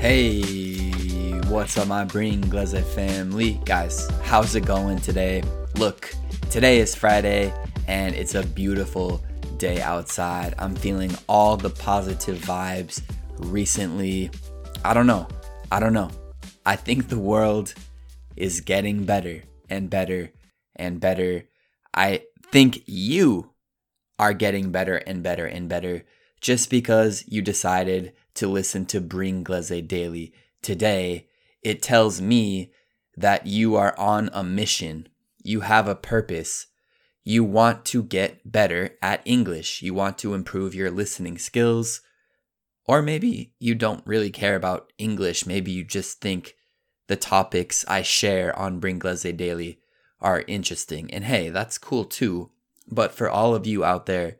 Hey, what's up, my Bring Glaze family? Guys, how's it going today? Look, today is Friday and it's a beautiful day outside. I'm feeling all the positive vibes recently. I don't know. I don't know. I think the world is getting better and better and better. I think you are getting better and better and better just because you decided to listen to Bring Glaze Daily today, it tells me that you are on a mission. You have a purpose. You want to get better at English. You want to improve your listening skills. Or maybe you don't really care about English. Maybe you just think the topics I share on Bring Glaze Daily are interesting. And hey, that's cool too. But for all of you out there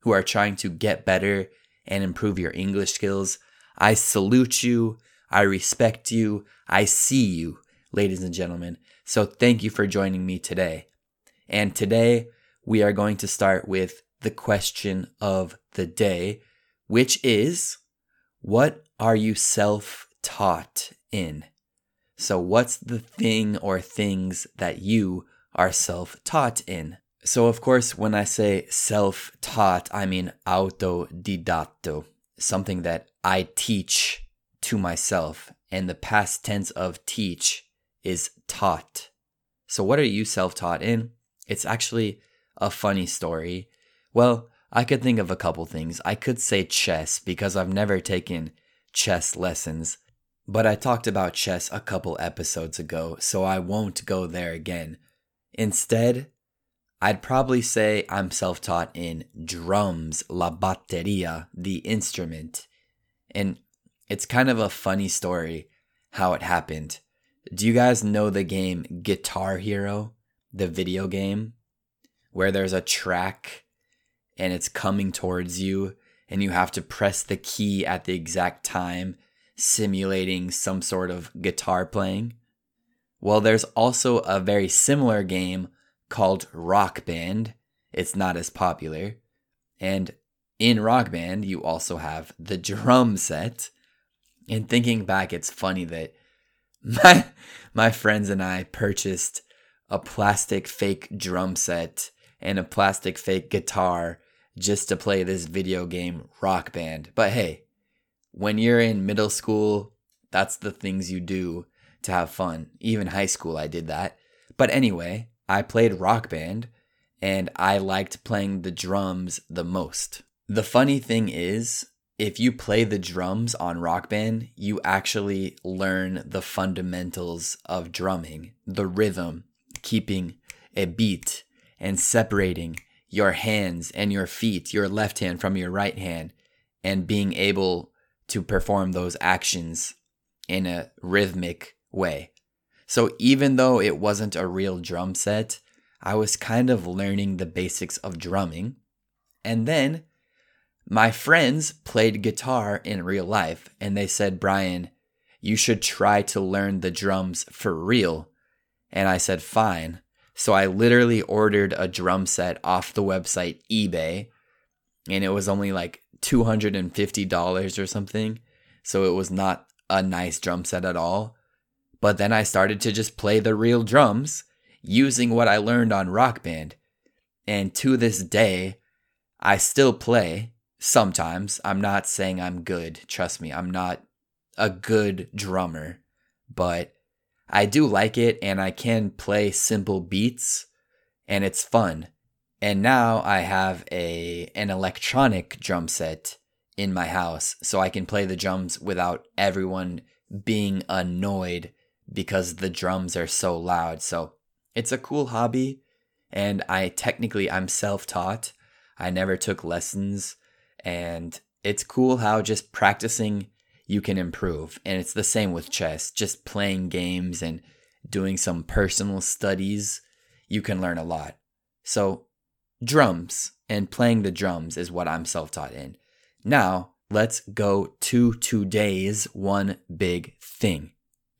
who are trying to get better and improve your English skills. I salute you. I respect you. I see you, ladies and gentlemen. So thank you for joining me today. And today we are going to start with the question of the day, which is what are you self taught in? So, what's the thing or things that you are self taught in? So, of course, when I say self taught, I mean autodidatto, something that I teach to myself. And the past tense of teach is taught. So, what are you self taught in? It's actually a funny story. Well, I could think of a couple things. I could say chess because I've never taken chess lessons, but I talked about chess a couple episodes ago, so I won't go there again. Instead, I'd probably say I'm self taught in drums, la batteria, the instrument. And it's kind of a funny story how it happened. Do you guys know the game Guitar Hero, the video game, where there's a track and it's coming towards you and you have to press the key at the exact time, simulating some sort of guitar playing? Well, there's also a very similar game called Rock Band. It's not as popular. And in Rock Band, you also have the drum set. And thinking back, it's funny that my my friends and I purchased a plastic fake drum set and a plastic fake guitar just to play this video game Rock Band. But hey, when you're in middle school, that's the things you do to have fun. Even high school, I did that. But anyway, I played rock band and I liked playing the drums the most. The funny thing is, if you play the drums on rock band, you actually learn the fundamentals of drumming, the rhythm, keeping a beat, and separating your hands and your feet, your left hand from your right hand, and being able to perform those actions in a rhythmic way. So even though it wasn't a real drum set, I was kind of learning the basics of drumming. And then my friends played guitar in real life and they said, Brian, you should try to learn the drums for real. And I said, fine. So I literally ordered a drum set off the website eBay and it was only like $250 or something. So it was not a nice drum set at all. But then I started to just play the real drums using what I learned on Rock Band. And to this day, I still play sometimes. I'm not saying I'm good. Trust me, I'm not a good drummer, but I do like it and I can play simple beats and it's fun. And now I have a an electronic drum set in my house so I can play the drums without everyone being annoyed because the drums are so loud. So it's a cool hobby and I technically I'm self-taught. I never took lessons and it's cool how just practicing you can improve. And it's the same with chess, just playing games and doing some personal studies, you can learn a lot. So, drums and playing the drums is what I'm self-taught in. Now, let's go to today's one big thing.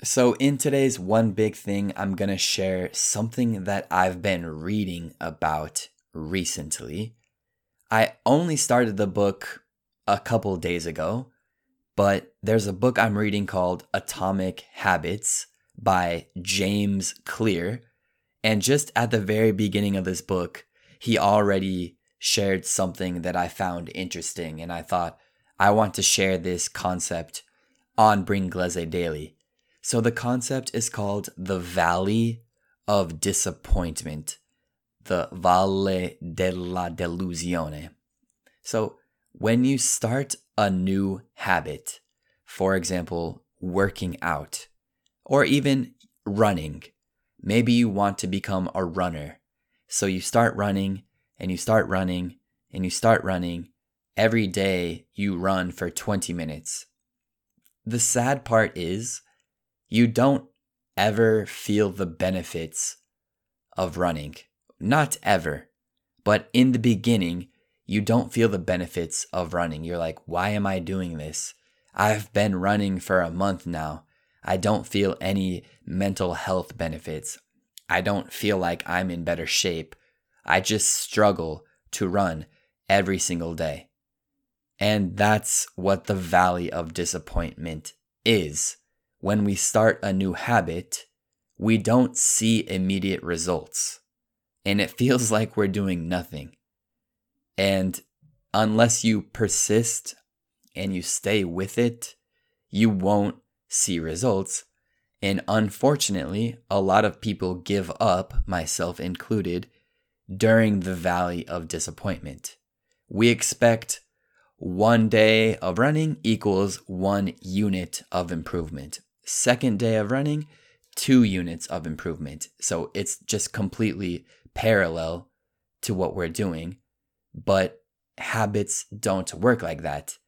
So, in today's one big thing, I'm going to share something that I've been reading about recently. I only started the book a couple days ago, but there's a book I'm reading called Atomic Habits by James Clear. And just at the very beginning of this book, he already shared something that I found interesting. And I thought, I want to share this concept on Bring Glaze Daily. So the concept is called the Valley of Disappointment, the Valle della Delusione. So when you start a new habit, for example, working out, or even running, maybe you want to become a runner. So you start running and you start running and you start running. Every day you run for 20 minutes. The sad part is you don't ever feel the benefits of running. Not ever. But in the beginning, you don't feel the benefits of running. You're like, why am I doing this? I've been running for a month now. I don't feel any mental health benefits. I don't feel like I'm in better shape. I just struggle to run every single day. And that's what the valley of disappointment is. When we start a new habit, we don't see immediate results. And it feels like we're doing nothing. And unless you persist and you stay with it, you won't see results. And unfortunately, a lot of people give up, myself included, during the valley of disappointment. We expect one day of running equals one unit of improvement. Second day of running, two units of improvement. So it's just completely parallel to what we're doing. But habits don't work like that.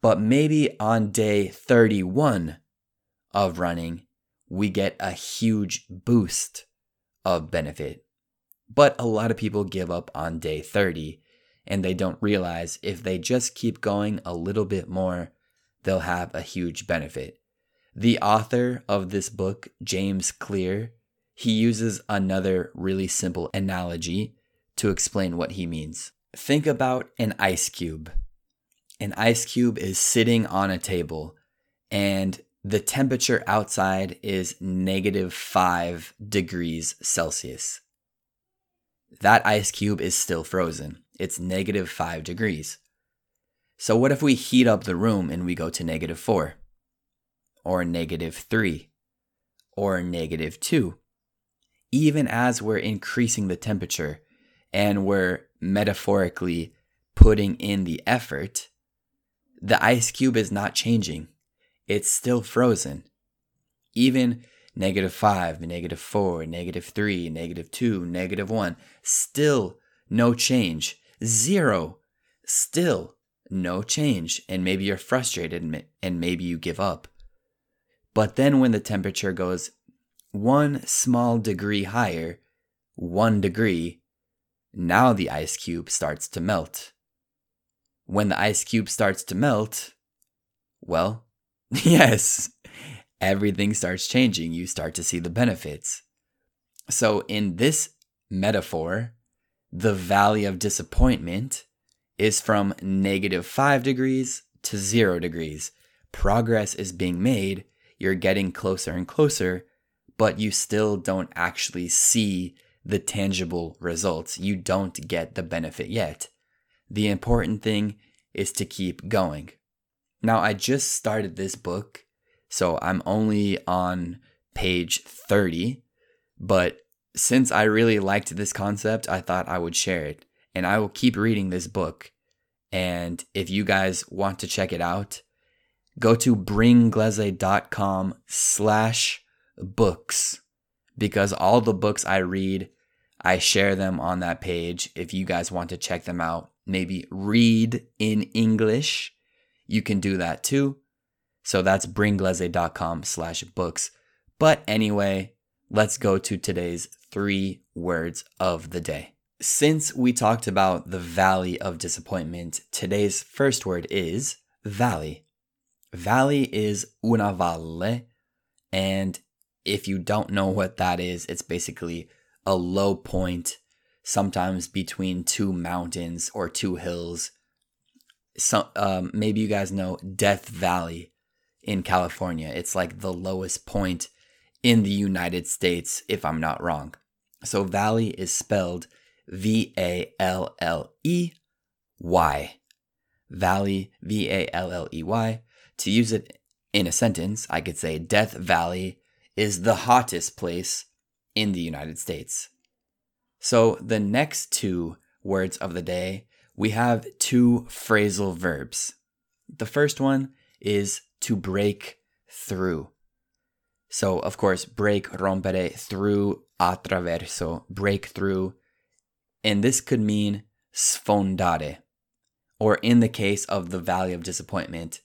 But maybe on day 31 of running, we get a huge boost of benefit. But a lot of people give up on day 30 and they don't realize if they just keep going a little bit more, they'll have a huge benefit. The author of this book, James Clear, he uses another really simple analogy to explain what he means. Think about an ice cube. An ice cube is sitting on a table, and the temperature outside is negative 5 degrees Celsius. That ice cube is still frozen. It's negative 5 degrees. So, what if we heat up the room and we go to negative 4, or negative 3, or negative 2? Even as we're increasing the temperature and we're metaphorically putting in the effort, the ice cube is not changing. It's still frozen. Even negative 5, negative 4, negative 3, negative 2, negative 1, still no change. Zero, still no change. And maybe you're frustrated and maybe you give up. But then when the temperature goes one small degree higher, one degree, now the ice cube starts to melt. When the ice cube starts to melt, well, yes, everything starts changing. You start to see the benefits. So, in this metaphor, the valley of disappointment is from negative five degrees to zero degrees. Progress is being made. You're getting closer and closer, but you still don't actually see the tangible results. You don't get the benefit yet. The important thing is to keep going. Now, I just started this book, so I'm only on page 30, but since I really liked this concept, I thought I would share it. And I will keep reading this book. And if you guys want to check it out, go to bringglaze.com slash books because all the books I read, I share them on that page. If you guys want to check them out, maybe read in English, you can do that too. So that's bringglaze.com slash books. But anyway, let's go to today's three words of the day. Since we talked about the valley of disappointment, today's first word is valley. Valley is una valle, and if you don't know what that is, it's basically a low point, sometimes between two mountains or two hills. some um, maybe you guys know Death Valley in California. It's like the lowest point in the United States, if I'm not wrong. So valley is spelled V A L L E Y. Valley, V A L L E Y. To use it in a sentence, I could say Death Valley is the hottest place in the United States. So the next two words of the day, we have two phrasal verbs. The first one is to break through. So, of course, break, rompere, through, attraverso, break through. And this could mean sfondare. Or in the case of the Valley of Disappointment,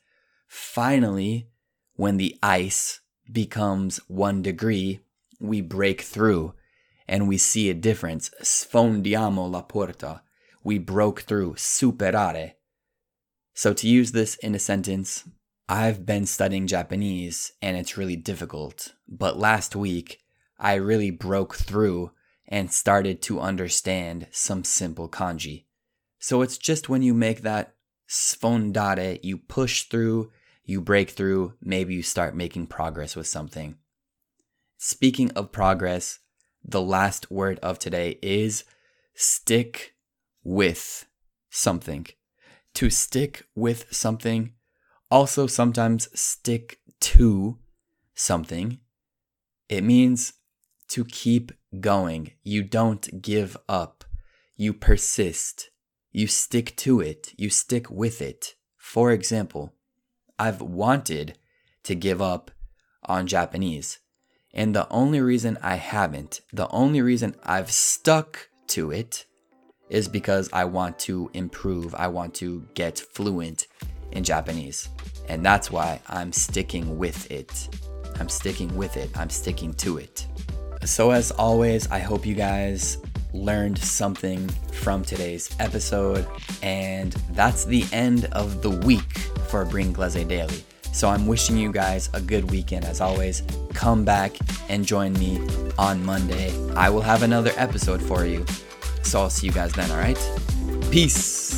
finally, when the ice becomes one degree, we break through and we see a difference. Sfondiamo la porta. We broke through. Superare. So to use this in a sentence, I've been studying Japanese and it's really difficult. But last week, I really broke through and started to understand some simple kanji. So it's just when you make that sfondare, you push through, you break through, maybe you start making progress with something. Speaking of progress, the last word of today is stick with something. To stick with something, also sometimes stick to something. It means to keep going. You don't give up. You persist. You stick to it. You stick with it. For example, I've wanted to give up on Japanese. And the only reason I haven't, the only reason I've stuck to it is because I want to improve. I want to get fluent in Japanese. And that's why I'm sticking with it. I'm sticking with it. I'm sticking to it. So, as always, I hope you guys learned something from today's episode. And that's the end of the week for Bring Glaze Daily. So I'm wishing you guys a good weekend as always. Come back and join me on Monday. I will have another episode for you. So I'll see you guys then, all right? Peace.